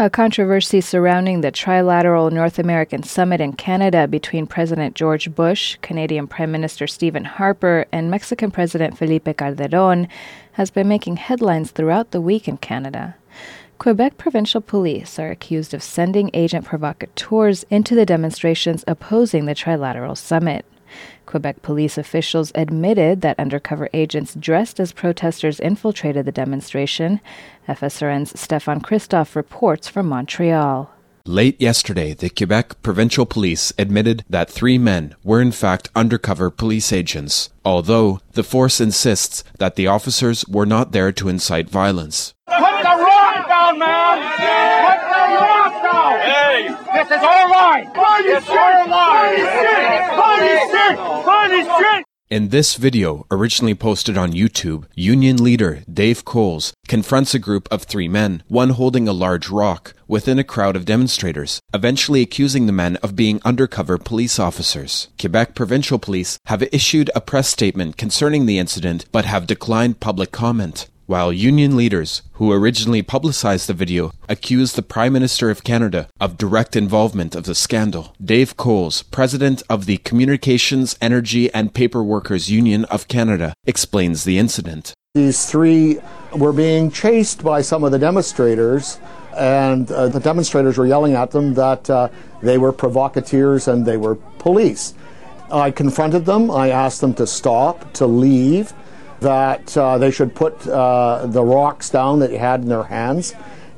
A controversy surrounding the trilateral North American summit in Canada between President George Bush, Canadian Prime Minister Stephen Harper, and Mexican President Felipe Calderon has been making headlines throughout the week in Canada. Quebec provincial police are accused of sending agent provocateurs into the demonstrations opposing the trilateral summit. Quebec police officials admitted that undercover agents dressed as protesters infiltrated the demonstration. FSRN's Stefan Christoff reports from Montreal. Late yesterday, the Quebec provincial police admitted that three men were in fact undercover police agents, although the force insists that the officers were not there to incite violence. Put the rock down, man! Put the rock down! Hey! This is our line! It's our line! In this video, originally posted on YouTube, Union leader Dave Coles confronts a group of three men, one holding a large rock, within a crowd of demonstrators, eventually accusing the men of being undercover police officers. Quebec provincial police have issued a press statement concerning the incident but have declined public comment while union leaders who originally publicized the video accused the Prime Minister of Canada of direct involvement of the scandal. Dave Coles, president of the Communications, Energy and Paper Workers Union of Canada, explains the incident. These three were being chased by some of the demonstrators, and uh, the demonstrators were yelling at them that uh, they were provocateurs and they were police. I confronted them, I asked them to stop, to leave that uh, they should put uh, the rocks down that they had in their hands.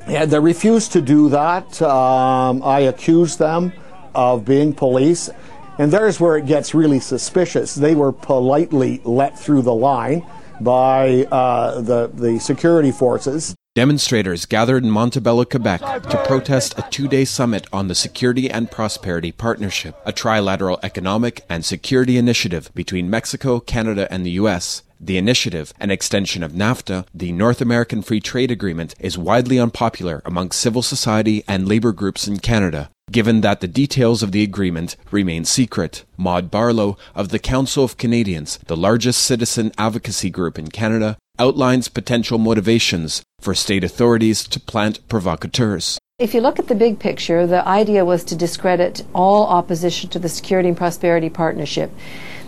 And they refused to do that. Um, I accused them of being police. And there's where it gets really suspicious. They were politely let through the line by uh, the, the security forces. Demonstrators gathered in Montebello, Quebec to protest a two day summit on the Security and Prosperity Partnership, a trilateral economic and security initiative between Mexico, Canada, and the U.S. The initiative, an extension of NAFTA, the North American Free Trade Agreement, is widely unpopular among civil society and labor groups in Canada, given that the details of the agreement remain secret. Maude Barlow of the Council of Canadians, the largest citizen advocacy group in Canada, outlines potential motivations for state authorities to plant provocateurs. If you look at the big picture, the idea was to discredit all opposition to the Security and Prosperity Partnership.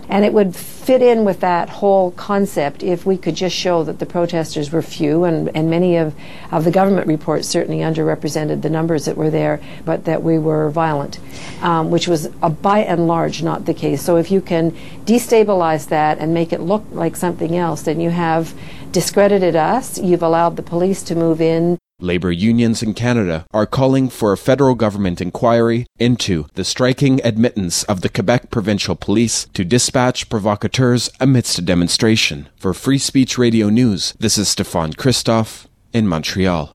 And it would fit in with that whole concept if we could just show that the protesters were few, and, and many of, of the government reports certainly underrepresented the numbers that were there, but that we were violent, um, which was a, by and large not the case. So if you can destabilize that and make it look like something else, then you have discredited us, you've allowed the police to move in, Labour unions in Canada are calling for a federal government inquiry into the striking admittance of the Quebec provincial police to dispatch provocateurs amidst a demonstration. For Free Speech Radio News, this is Stefan Christoff in Montreal.